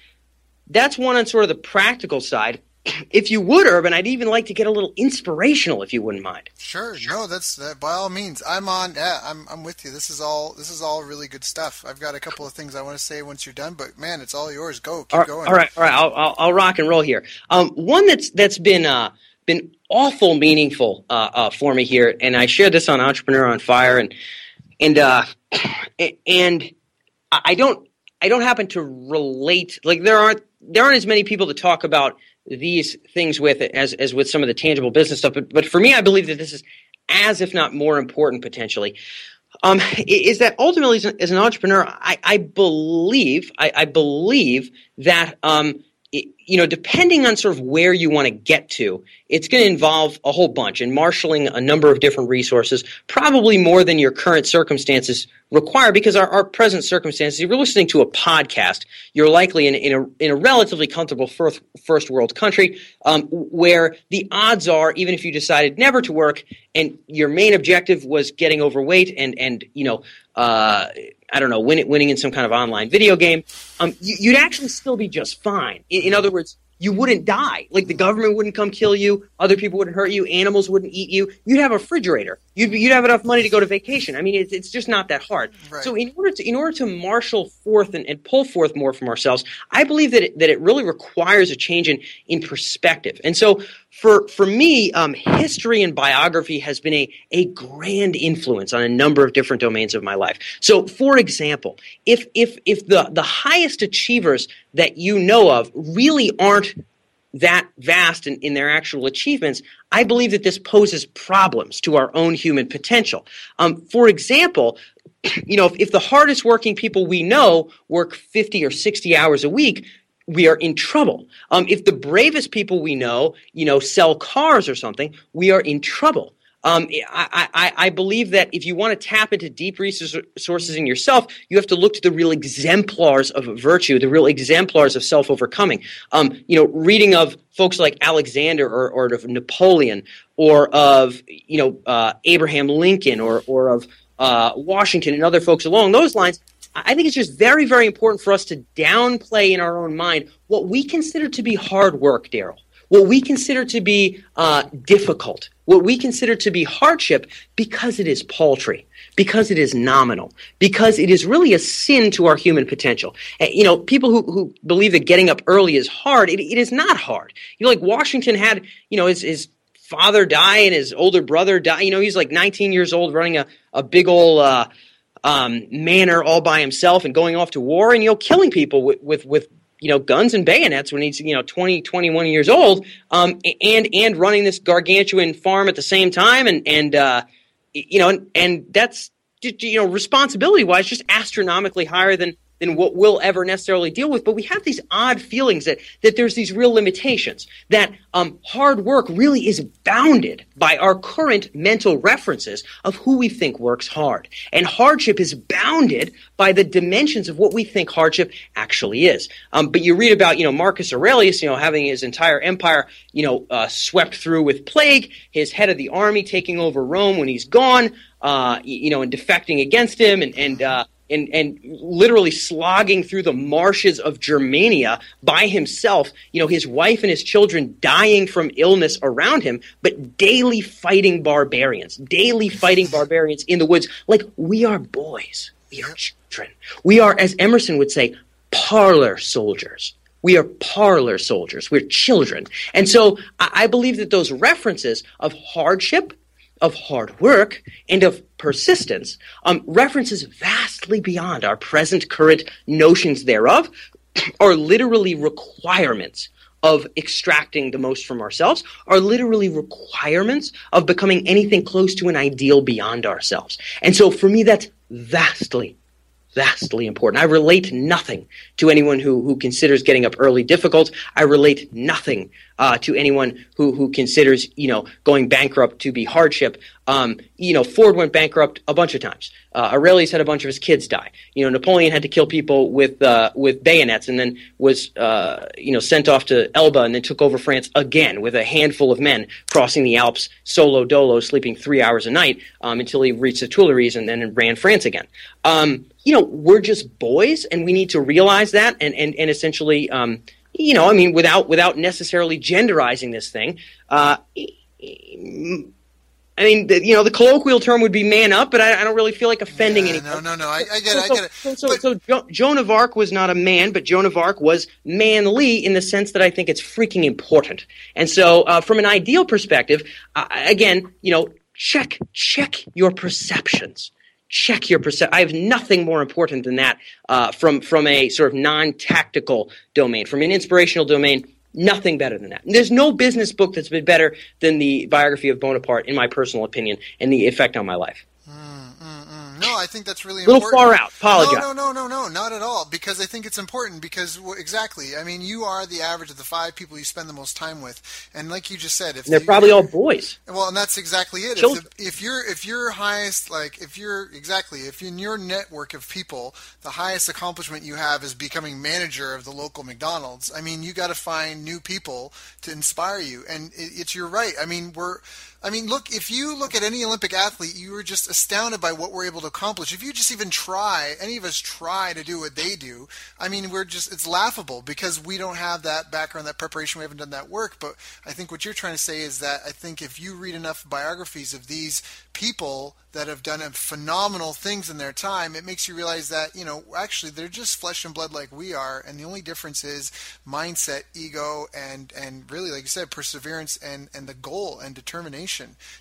[SPEAKER 2] that's one on sort of the practical side. If you would, Urban, I'd even like to get a little inspirational, if you wouldn't mind.
[SPEAKER 1] Sure, no, that's uh, by all means. I'm on. Yeah, I'm I'm with you. This is all this is all really good stuff. I've got a couple of things I want to say once you're done, but man, it's all yours. Go, keep
[SPEAKER 2] all right,
[SPEAKER 1] going.
[SPEAKER 2] All right, all right. I'll, I'll, I'll rock and roll here. Um, one that's that's been uh been awful meaningful uh, uh, for me here, and I shared this on Entrepreneur on Fire, and and uh, and I don't I don't happen to relate like there aren't there aren't as many people to talk about these things with as as with some of the tangible business stuff, but but for me, I believe that this is as if not more important potentially. Um, is that ultimately as an, entrepreneur, I, I believe I, I, believe that um, you know, depending on sort of where you want to get to, it's going to involve a whole bunch and marshaling a number of different resources, probably more than your current circumstances require because our, our present circumstances, if you're listening to a podcast, you're likely in, in, a, in a relatively comfortable first, first world country um, where the odds are, even if you decided never to work and your main objective was getting overweight and, and you know, uh, I don't know, win, winning in some kind of online video game, um, you, would actually still be just fine. In, in, other words, you wouldn't die. Like the government wouldn't come kill you, other people wouldn't hurt you, animals wouldn't eat you. You'd have a refrigerator. You'd, you'd have enough money to go to vacation. I mean, it's, it's just not that hard. Right. So in order to in order to marshal forth and, and pull forth more from ourselves, I believe that it, that it really requires a change in in perspective. And so for for me, um, history and biography has been a a grand influence on a number of different domains of my life. So, for example, if if if the the highest achievers that you know of really aren't that vast in, in their actual achievements, I believe that this poses problems to our own human potential. Um, for example, you know, if, if the hardest working people we know work 50 or 60 hours a week, we are in trouble. Um, if the bravest people we know, you know, sell cars or something, we are in trouble. Um, I, I, I, believe that if you want to tap into deep resources in yourself, you have to look to the real exemplars of virtue, the real exemplars of self overcoming. Um, you know, reading of folks like Alexander or, or of Napoleon or of you know uh, Abraham Lincoln or or of uh, Washington and other folks along those lines. I think it's just very, very important for us to downplay in our own mind what we consider to be hard work, Daryl what we consider to be uh, difficult, what we consider to be hardship, because it is paltry, because it is nominal, because it is really a sin to our human potential. Uh, you know, people who, who believe that getting up early is hard, it, it is not hard. You know, like Washington had, you know, his, his father die and his older brother die. You know, he's like 19 years old running a, a big old, uh, um, manor all by himself and going off to war and you know killing people with with, with you know guns and bayonets when he's you know 20 21 years old um, and and running this gargantuan farm at the same time and and uh, you know and, and that's you know responsibility wise just astronomically higher than than what we'll ever necessarily deal with. But we have these odd feelings that, that there's these real limitations, that um, hard work really is bounded by our current mental references of who we think works hard. And hardship is bounded by the dimensions of what we think hardship actually is. Um, but you read about, you know, Marcus Aurelius, you know, having his entire empire, you know, uh, swept through with plague, his head of the army taking over Rome when he's gone, uh, you know, and defecting against him and, and, uh, and, and literally slogging through the marshes of Germania by himself, you know, his wife and his children dying from illness around him, but daily fighting barbarians, daily fighting barbarians in the woods. Like, we are boys. We are children. We are, as Emerson would say, parlor soldiers. We are parlor soldiers. We're children. And so I believe that those references of hardship of hard work and of persistence um, references vastly beyond our present current notions thereof are literally requirements of extracting the most from ourselves are literally requirements of becoming anything close to an ideal beyond ourselves. And so for me, that's vastly, vastly important. I relate nothing to anyone who, who considers getting up early difficult. I relate nothing uh, to anyone who, who considers you know going bankrupt to be hardship. Um, you know, Ford went bankrupt a bunch of times. Uh, Aurelius had a bunch of his kids die. You know, Napoleon had to kill people with uh, with bayonets, and then was uh, you know sent off to Elba, and then took over France again with a handful of men crossing the Alps solo dolo, sleeping three hours a night um, until he reached the Tuileries, and then ran France again. Um, you know, we're just boys, and we need to realize that, and and and essentially. Um, you know, I mean, without without necessarily genderizing this thing. Uh, I mean, the, you know, the colloquial term would be "man up," but I, I don't really feel like offending
[SPEAKER 1] yeah,
[SPEAKER 2] anyone.
[SPEAKER 1] No, no, no. I, I get
[SPEAKER 2] so,
[SPEAKER 1] it. I get it.
[SPEAKER 2] So, so, but, so jo- Joan of Arc was not a man, but Joan of Arc was manly in the sense that I think it's freaking important. And so, uh, from an ideal perspective, uh, again, you know, check check your perceptions check your perception. I have nothing more important than that uh, from from a sort of non-tactical domain, from an inspirational domain. Nothing better than that. There's no business book that's been better than the biography of Bonaparte, in my personal opinion, and the effect on my life.
[SPEAKER 1] Mm, I think that's really
[SPEAKER 2] a little
[SPEAKER 1] important.
[SPEAKER 2] far out. Apologize.
[SPEAKER 1] No, no, no, no, no, not at all. Because I think it's important. Because exactly, I mean, you are the average of the five people you spend the most time with, and like you just said, if
[SPEAKER 2] And they're
[SPEAKER 1] you-
[SPEAKER 2] probably all boys.
[SPEAKER 1] well, and that's exactly it. If, the, if you're if your highest like if you're exactly if in your network of people the highest accomplishment you have is becoming manager of the local McDonald's. I mean, you got to find new people to inspire you, and it, it's you're right. I mean, we're I mean, look, if you look at any Olympic athlete, you are just astounded by what we're able to accomplish. If you just even try, any of us try to do what they do, I mean, we're just, it's laughable because we don't have that background, that preparation, we haven't done that work. But I think what you're trying to say is that I think if you read enough biographies of these people that have done phenomenal things in their time, it makes you realize that, you know, actually they're just flesh and blood like we are. And the only difference is mindset, ego, and, and really, like you said, perseverance and, and the goal and determination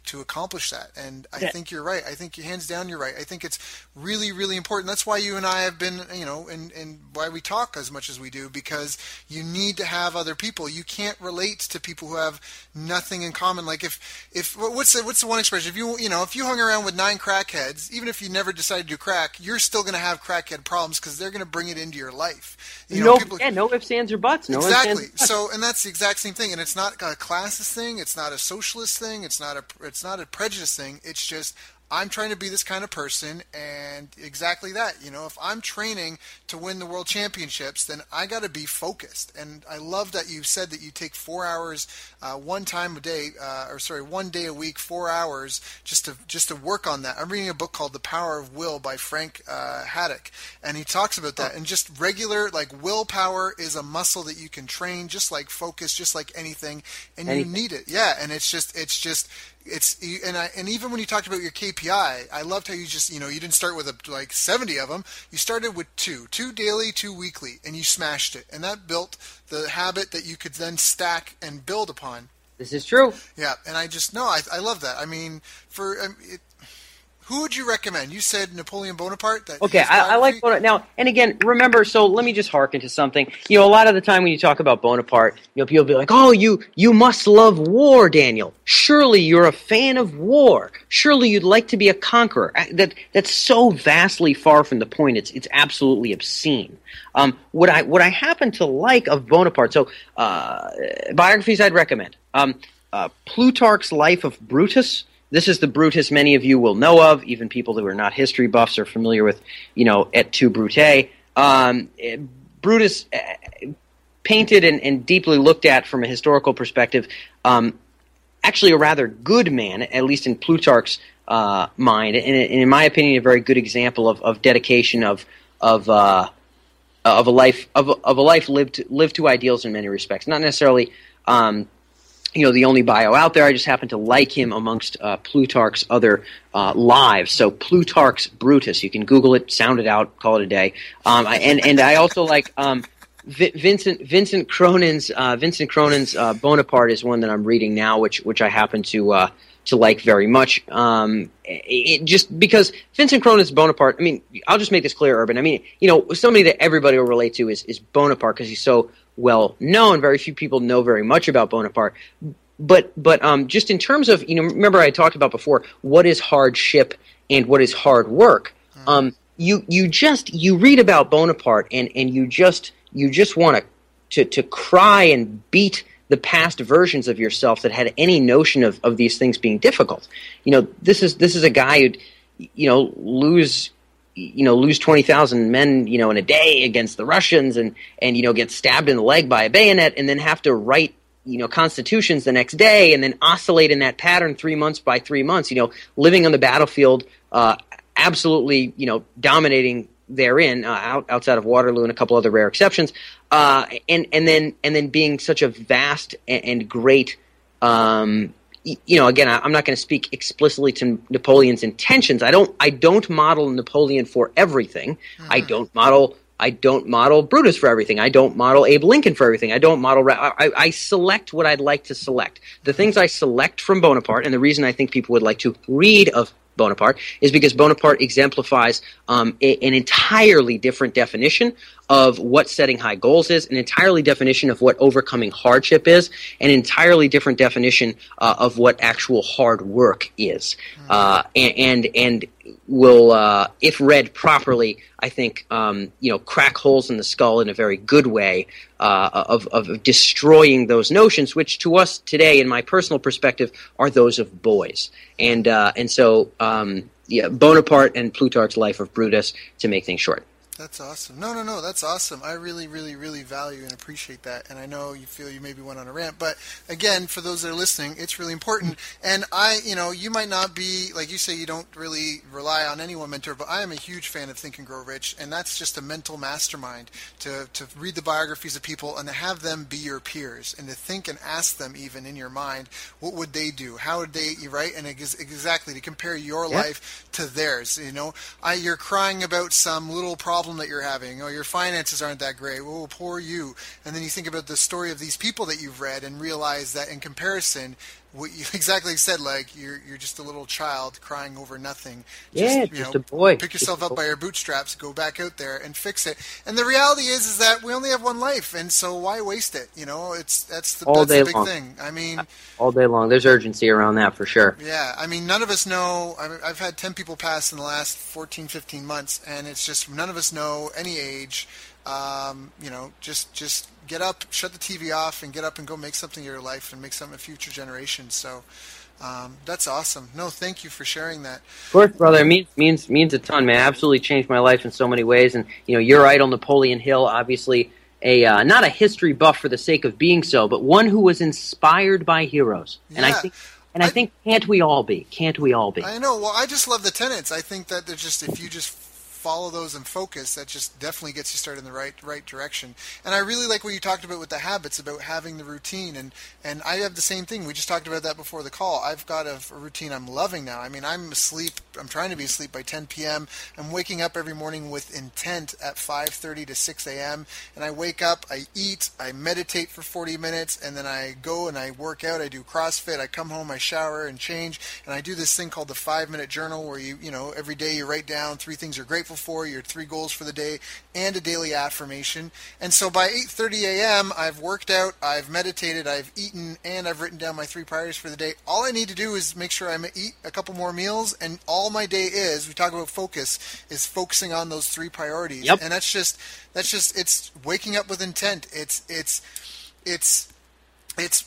[SPEAKER 1] to accomplish that. And I
[SPEAKER 2] Yeah.
[SPEAKER 1] think you're right. I think hands down, you're right. I think it's really, really important. That's why you and I have been, you know, and, and why we talk as much as we do, because you need to have other people. You can't relate to people who have nothing in common. Like if, if, what's the, what's the one expression? If you, you know, if you hung around with nine crackheads, even if you never decided to crack, you're still going to have crackhead problems because they're going to bring it into your life. You know,
[SPEAKER 2] no,
[SPEAKER 1] people,
[SPEAKER 2] yeah, no ifs, ands, or buts. No ifs,
[SPEAKER 1] exactly.
[SPEAKER 2] ands, or buts.
[SPEAKER 1] So, and that's the exact same thing. And it's not a classist thing. It's not a socialist thing. It's not a it's not a prejudice thing. It's just I'm trying to be this kind of person, and exactly that. You know, if I'm training to win the world championships, then I got to be focused. And I love that you said that you take four hours, uh, one time a day, uh, or sorry, one day a week, four hours, just to just to work on that. I'm reading a book called The Power of Will by Frank uh, Haddock, and he talks about that. And just regular, like willpower, is a muscle that you can train, just like focus, just like anything, and
[SPEAKER 2] Anything.
[SPEAKER 1] you need it. Yeah, and it's just it's just it's and I and even when you talked about your KPI, I loved how you just you know you didn't start with a, like 70 of them. You started with two, two daily, two weekly, and you smashed it, and that built the habit that you could then stack and build upon.
[SPEAKER 2] This is true.
[SPEAKER 1] Yeah, and I just no, I, I love that. I mean, for um, it, who would you recommend? You said Napoleon Bonaparte. That
[SPEAKER 2] Okay, I, I like? Bonaparte. Now, and again, remember, so let me just hearken to something. You know, a lot of the time when you talk about Bonaparte, you know, people be like, oh, you, you must love war, Daniel. Surely you're a fan of war. Surely you'd like to be a conqueror. That, that's so vastly far from the point. It's, it's absolutely obscene. Um, what I, what I happen to like of Bonaparte, so, uh, biographies I'd recommend. Um, uh, Plutarch's Life of Brutus. This is the Brutus many of you will know of. Even people who are not history buffs are familiar with, you know, Et tu Brute. Um, Brutus, eh, painted and, and deeply looked at from a historical perspective, um, actually a rather good man, at least in Plutarch's uh, mind, and, and in my opinion, a very good example of, of dedication of of uh, of a life of of a life lived lived to ideals in many respects. Not necessarily, um, you know, the only bio out there. I just happen to like him amongst uh, Plutarch's other uh, lives. So Plutarch's Brutus. You can Google it, sound it out, call it a day. Um, I, and and I also like. Um, Vi- Vincent Vincent Cronin's uh, Vincent Cronin's uh, Bonaparte is one that I'm reading now, which which I happen to uh, to like very much. Um, it- just because Vincent Cronin's Bonaparte. I mean, I'll just make this clear, Urban. I mean, you know, somebody that everybody will relate to is is Bonaparte because he's so well known. Very few people know very much about Bonaparte. But but um, just in terms of you know, remember I talked about before what is hardship and what is hard work. Um, you you just you read about Bonaparte and and you just you just want to to to cry and beat the past versions of yourself that had any notion of, of these things being difficult. You know, this is this is a guy who you know lose you know lose 20,000 men you know in a day against the Russians and and you know get stabbed in the leg by a bayonet and then have to write you know constitutions the next day and then oscillate in that pattern 3 months by 3 months you know living on the battlefield uh, absolutely you know dominating therein uh, out, outside of Waterloo and a couple other rare exceptions uh, and and then and then being such a vast and, and great um, you know again I'm not going to speak explicitly to Napoleon's intentions I don't I don't model Napoleon for everything I don't model I don't model Brutus for everything. I don't model Abe Lincoln for everything. I don't model. I, I select what I'd like to select. The things I select from Bonaparte, and the reason I think people would like to read of Bonaparte is because Bonaparte exemplifies um, a, an entirely different definition of what setting high goals is, an entirely definition of what overcoming hardship is, an entirely different definition uh, of what actual hard work is, uh, and, and and will, uh, if read properly, I think um, you know crack holes in the skull in a very good way uh, of of destroying those notions, which to us today, in my personal perspective, are those of boys, and uh, and so um, yeah, Bonaparte and Plutarch's Life of Brutus to make things short.
[SPEAKER 1] That's awesome. No, no, no. That's awesome. I really, really, really value and appreciate that. And I know you feel you maybe went on a rant, but again, for those that are listening, it's really important. And I, you know, you might not be like you say, you don't really rely on any one mentor, but I am a huge fan of Think and Grow Rich, and that's just a mental mastermind to to read the biographies of people and to have them be your peers and to think and ask them even in your mind, what would they do? How would they you right? And exactly to compare your life to theirs. You know, I you're crying about some little problem that you're having. Oh, your finances aren't that great. Oh, poor you. And then you think about the story of these people that you've read and realize that in comparison, what you exactly said, like you're you're just a little child crying over nothing.
[SPEAKER 2] Just, yeah, just know, a boy.
[SPEAKER 1] Pick yourself up by your bootstraps, go back out there and fix it. And the reality is, is that we only have one life, and so why waste it? You know, it's that's the,
[SPEAKER 2] all
[SPEAKER 1] that's
[SPEAKER 2] day
[SPEAKER 1] the big
[SPEAKER 2] long.
[SPEAKER 1] thing. I mean,
[SPEAKER 2] all day long. There's urgency around that for sure.
[SPEAKER 1] Yeah, I mean, none of us know. I've had ten people pass in the last 14, 15 months, and it's just none of us know any age. Um, you know, just just get up, shut the TV off, and get up and go make something of your life and make something of future generations. So um, that's awesome. No, thank you for sharing that.
[SPEAKER 2] Of course, brother. It means means means a ton, man. Absolutely changed my life in so many ways. And you know, your idol Napoleon Hill, obviously a uh, not a history buff for the sake of being so, but one who was inspired by heroes. And. I think and I, I, think can't we all be? Can't we all be?
[SPEAKER 1] I know. Well, I just love the tenants. I think that they're just if you just follow those and focus, that just definitely gets you started in the right right direction. And I really like what you talked about with the habits, about having the routine. And and I have the same thing. We just talked about that before the call. I've got a, a routine I'm loving now. I mean, I'm asleep. I'm trying to be asleep by 10 p.m. I'm waking up every morning with intent at 5:30 to 6 a.m. And I wake up, I eat, I meditate for 40 minutes, and then I go and I work out. I do CrossFit. I come home, I shower and change, and I do this thing called the five minute journal, where you you know every day you write down three things you're grateful grateful for, your three goals for the day, and a daily affirmation. And so by 8:30 a.m., I've worked out, I've meditated, I've eaten, and I've written down my three priorities for the day. All I need to do is make sure I eat a couple more meals, and all my day is, we talk about focus, is focusing on those three priorities.
[SPEAKER 2] Yep.
[SPEAKER 1] And that's just that's just it's waking up with intent. It's it's it's it's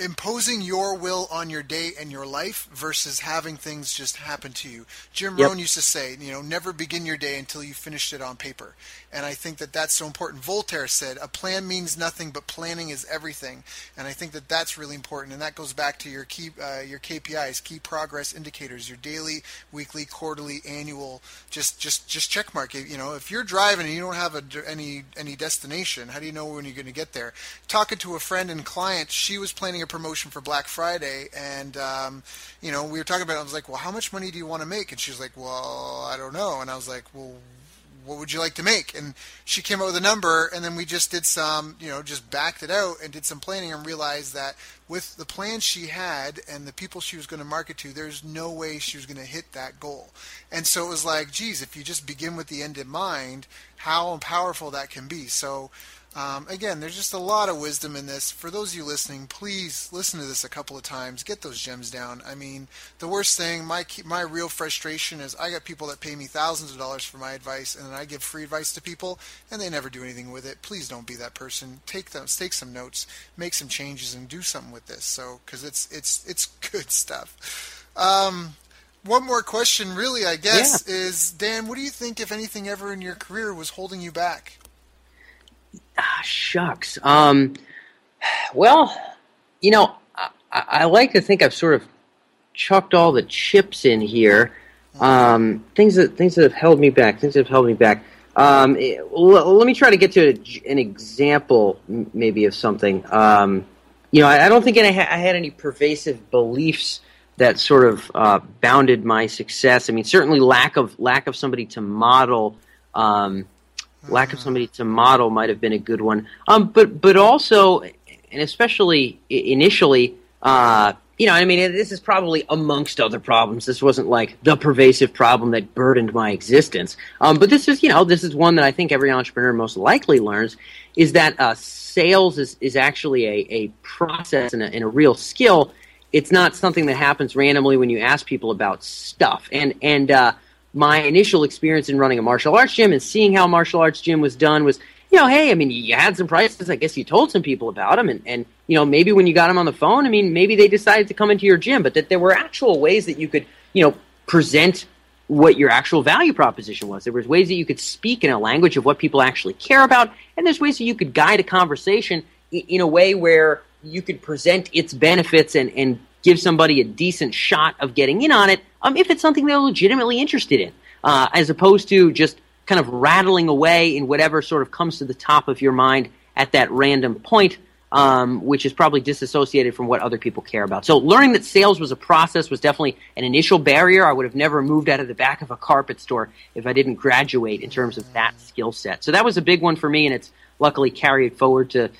[SPEAKER 1] imposing your will on your day and your life versus having things just happen to you. Jim yep. Rohn used to say, you know, never begin your day until you finished it on paper. And I think that that's so important. Voltaire said, a plan means nothing, but planning is everything. And I think that that's really important. And that goes back to your key, uh, your KPIs, key progress indicators, your daily, weekly, quarterly, annual, just, just, just check mark. It. You know, if you're driving and you don't have a, any, any destination, how do you know when you're going to get there? Talking to a friend and client, she was planning a promotion for Black Friday, and um, you know, we were talking about. it. I was like, "Well, how much money do you want to make?" And she's like, "Well, I don't know." And I was like, "Well, what would you like to make?" And she came up with a number, and then we just did some, you know, just backed it out and did some planning and realized that with the plan she had and the people she was going to market to, there's no way she was going to hit that goal. And so it was like, geez, if you just begin with the end in mind, how powerful that can be. So um, again, there's just a lot of wisdom in this. For those of you listening, please listen to this a couple of times. Get those gems down. I mean, the worst thing, my my real frustration is I got people that pay me thousands of dollars for my advice, and then I give free advice to people, and they never do anything with it. Please don't be that person. Take them, take some notes, make some changes, and do something with this. So, because it's it's it's good stuff. Um, one more question, really, I guess, yeah. is Dan. What do you think, if anything, ever in your career was holding you back?
[SPEAKER 2] Ah, shucks. Um, well, you know, I, I, like to think I've sort of chucked all the chips in here. Um, things that things that have held me back. Things that have held me back. Um, it, eh, l- let me try to get to a, an example, m- maybe of something. Um, you know, I, I don't think I, I, had any pervasive beliefs that sort of uh, bounded my success. I mean, certainly lack of lack of somebody to model um, lack of somebody to model might have been a good one. Um, but but also, and especially initially, uh, you know, I mean, this is probably amongst other problems. This wasn't like the pervasive problem that burdened my existence. Um, but this is, you know, this is one that I think every entrepreneur most likely learns is that uh, sales is, is actually a, a process and a, and a real skill. It's not something that happens randomly when you ask people about stuff. And, and, uh, my initial experience in running a martial arts gym and seeing how martial arts gym was done was, you know, hey, I mean, you had some prices. I guess you told some people about them, and, and you know, maybe when you got them on the phone, I mean, maybe they decided to come into your gym, but that there were actual ways that you could, you know, present what your actual value proposition was. There was ways that you could speak in a language of what people actually care about, and there's ways that you could guide a conversation in, in a way where you could present its benefits and, and give somebody a decent shot of getting in on it um, if it's something they're legitimately interested in, uh, as opposed to just kind of rattling away in whatever sort of comes to the top of your mind at that random point um, which is probably disassociated from what other people care about. So learning that sales was a process was definitely an initial barrier. I would have never moved out of the back of a carpet store if I didn't graduate in terms of that skill set. So that was a big one for me, and it's luckily carried forward to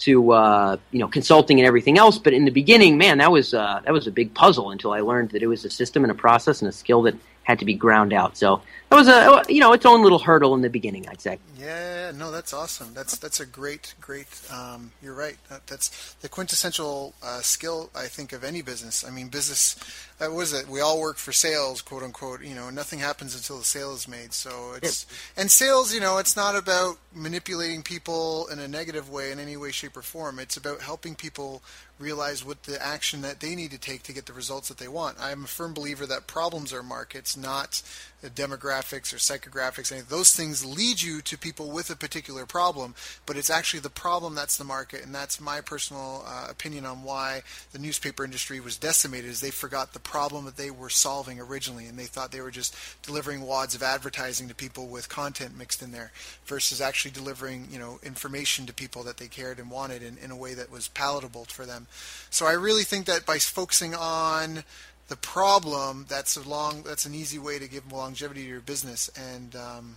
[SPEAKER 2] to uh, you know consulting and everything else. But in the beginning, man, that was uh, that was a big puzzle until I learned that it was a system and a process and a skill that had to be ground out. So that was a you know its own little hurdle in the beginning, I'd say.
[SPEAKER 1] Yeah, no, that's awesome. That's that's a great great. Um, you're right. That's the quintessential uh, skill I think of any business. I mean, business. That was it. We all work for sales, quote unquote. You know, nothing happens until the sale is made. So it's and sales. You know, it's not about manipulating people in a negative way in any way, shape, or form. It's about helping people realize what the action that they need to take to get the results that they want. I'm a firm believer that problems are markets, not demographics or psychographics. Any those things lead you to people with a particular problem, but it's actually the problem that's the market, and that's my personal uh, opinion on why the newspaper industry was decimated. Is they forgot the problem that they were solving originally, and they thought they were just delivering wads of advertising to people with content mixed in there, versus actually delivering you know information to people that they cared and wanted in, in a way that was palatable for them. So I really think that by focusing on the problem, that's a long, that's an easy way to give longevity to your business. And um,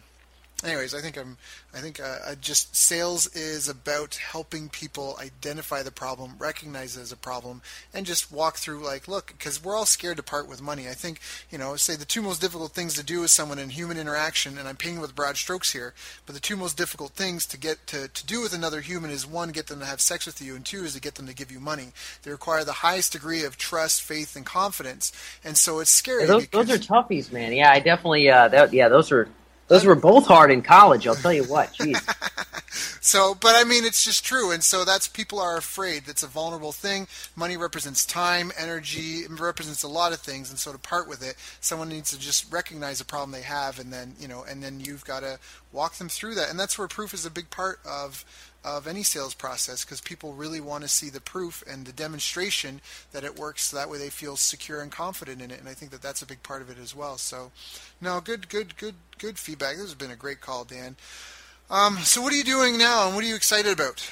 [SPEAKER 1] anyways, I think I'm, I think uh, I just sales is about helping people identify the problem, recognize it as a problem, and just walk through like, look, because we're all scared to part with money. I think you know, say the two most difficult things to do with someone in human interaction, and I'm painting with broad strokes here, but the two most difficult things to get to to do with another human is one, get them to have sex with you, and two is to get them to give you money. They require the highest degree of trust, faith, and confidence, and so it's scary.
[SPEAKER 2] Yeah, those, those, are toughies, man. Yeah, I definitely. Uh, that, yeah, those are those were both hard in college. I'll tell you what. Jeez.
[SPEAKER 1] so, but I mean, it's just true, and so that's people are afraid. That's a vulnerable thing. Money represents time, energy. It represents a lot of things, and so to part with it, someone needs to just recognize the problem they have, and then you know, and then you've got to walk them through that, and that's where proof is a big part of of any sales process because people really want to see the proof and the demonstration that it works so that way they feel secure and confident in it and i think that that's a big part of it as well. So no good good good good feedback. This has been a great call dan. Um, so what are you doing now and what are you excited about?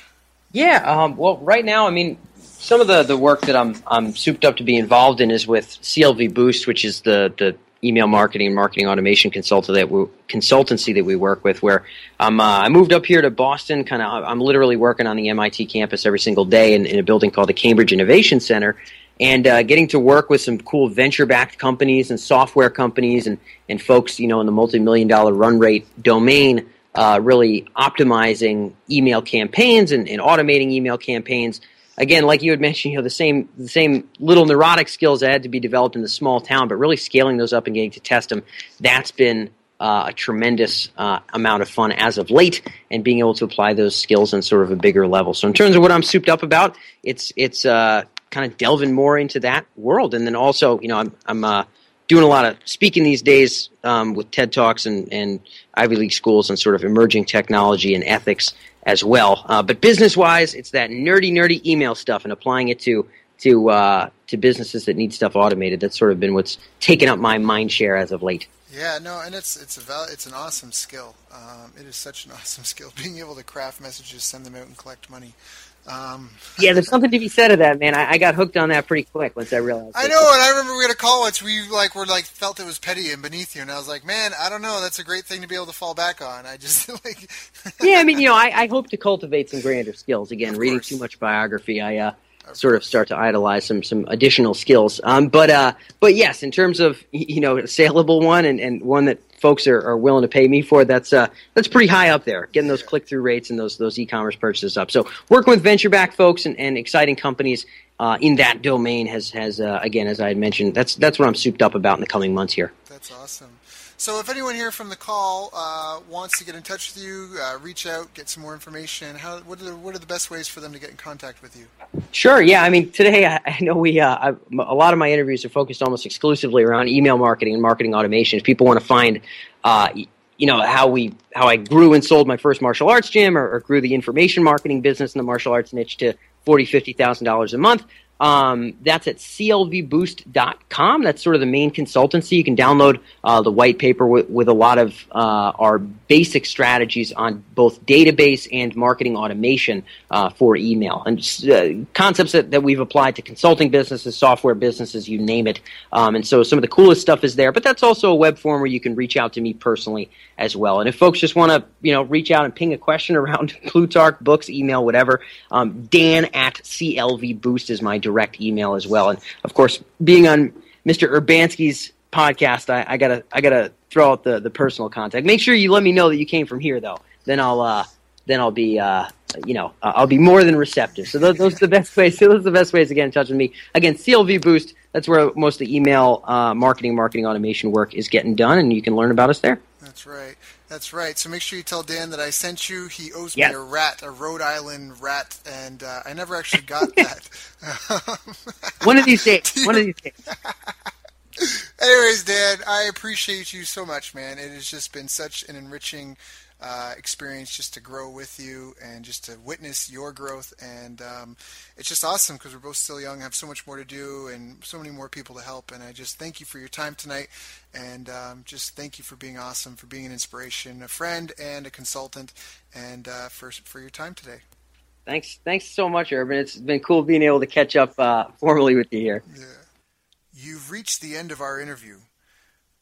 [SPEAKER 2] Yeah um, well right now i mean some of the, the work that I'm I'm souped up to be involved in is with CLV Boost, which is the the email marketing and marketing automation consultant that we, consultancy that we work with. Where um, uh, I moved up here to Boston. Kind of, I'm literally working on the MIT campus every single day in, in a building called the Cambridge Innovation Center, and uh, getting to work with some cool venture-backed companies and software companies and and folks, you know, in the multi-million dollar run rate domain. Uh, really optimizing email campaigns and, and automating email campaigns again, like you had mentioned, you know, the same the same little neurotic skills that had to be developed in the small town, but really scaling those up and getting to test them, that's been uh, a tremendous uh, amount of fun as of late, and being able to apply those skills on sort of a bigger level. So, in terms of what I'm souped up about, it's it's uh, kind of delving more into that world, and then also, you know, I'm I'm uh, doing a lot of speaking these days um, with TED talks and and Ivy League schools on sort of emerging technology and ethics as well. Uh, but business wise, it's that nerdy, nerdy email stuff and applying it to to uh, to businesses that need stuff automated. That's sort of been what's taken up my mind share as of late.
[SPEAKER 1] Yeah, no, and it's it's a val- it's an awesome skill. Um, it is such an awesome skill being able to craft messages, send them out, and collect money. Um,
[SPEAKER 2] yeah, there's something to be said of that, man. I, I, got hooked on that pretty quick once I realized.
[SPEAKER 1] I know, and I remember we had a call once. We like were like felt it was petty and beneath you, and I was like, man, I don't know. That's a great thing to be able to fall back on. I just like.
[SPEAKER 2] yeah, I mean, you know, I, I, hope to cultivate some grander skills. Again, reading too much biography, I uh, sort of start to idolize some some additional skills. Um, but uh, but yes, in terms of you know a saleable one and, and one that folks are, are willing to pay me for, that's uh, that's pretty high up there. Getting those click through rates and those those e-commerce purchases up. So working with venture back folks and, and exciting companies uh, in that domain has has uh, again, as I had mentioned, that's that's what I'm souped up about in the coming months here.
[SPEAKER 1] That's awesome. So if anyone here from the call uh, wants to get in touch with you, uh, reach out, get some more information, how what are the, what are the best ways for them to get in contact with you?
[SPEAKER 2] Sure. Yeah. I mean, today I, I know we uh, a lot of my interviews are focused almost exclusively around email marketing and marketing automation. If people want to find uh, you know how we how I grew and sold my first martial arts gym or, or grew the information marketing business in the martial arts niche to forty fifty thousand dollars a month. Um, that's at clvboost.com. That's sort of the main consultancy. You can download uh, the white paper with, with a lot of uh, our basic strategies on both database and marketing automation uh, for email and uh, concepts that, that we've applied to consulting businesses, software businesses, you name it. Um, and so some of the coolest stuff is there, but that's also a web form where you can reach out to me personally as well. And if folks just want to, you know, reach out and ping a question around Plutarch, books, email, whatever, um, Dan at CLVBoost is my direct direct email as well. And of course, being on Mr. Urbanski's podcast, I, I, gotta I gotta throw out the, the personal contact. Make sure you let me know that you came from here, though. Then I'll uh, then I'll be uh, you know I'll be more than receptive. So those, those are the best ways. Those are the best ways to get in touch with me. Again, CLV Boost. That's where most of the email uh, marketing, marketing automation work is getting done, and you can learn about us there.
[SPEAKER 1] That's right. That's right. So make sure you tell Dan that I sent you. He owes
[SPEAKER 2] yes.
[SPEAKER 1] me a rat, a Rhode Island rat, and uh, I never actually got that.
[SPEAKER 2] one of these days. One of these days.
[SPEAKER 1] Anyways, Dan, I appreciate you so much, man. It has just been such an enriching uh, experience just to grow with you and just to witness your growth. And um, it's just awesome because we're both still young, have so much more to do, and so many more people to help. And I just thank you for your time tonight, and um, just thank you for being awesome, for being an inspiration, a friend, and a consultant, and uh, for for your time today.
[SPEAKER 2] Thanks, thanks so much, Urban. It's been cool being able to catch up uh, formally with you here.
[SPEAKER 1] Yeah. You've reached the end of our interview.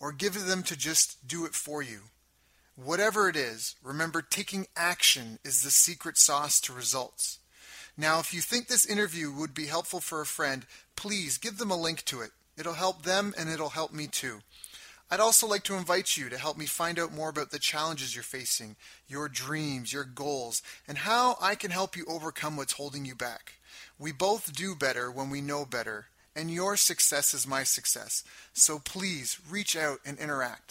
[SPEAKER 1] or give them to just do it for you. Whatever it is, remember taking action is the secret sauce to results. Now, if you think this interview would be helpful for a friend, please give them a link to it. It'll help them and it'll help me too. I'd also like to invite you to help me find out more about the challenges you're facing, your dreams, your goals, and how I can help you overcome what's holding you back. We both do better when we know better, and your success is my success. So please reach out and interact.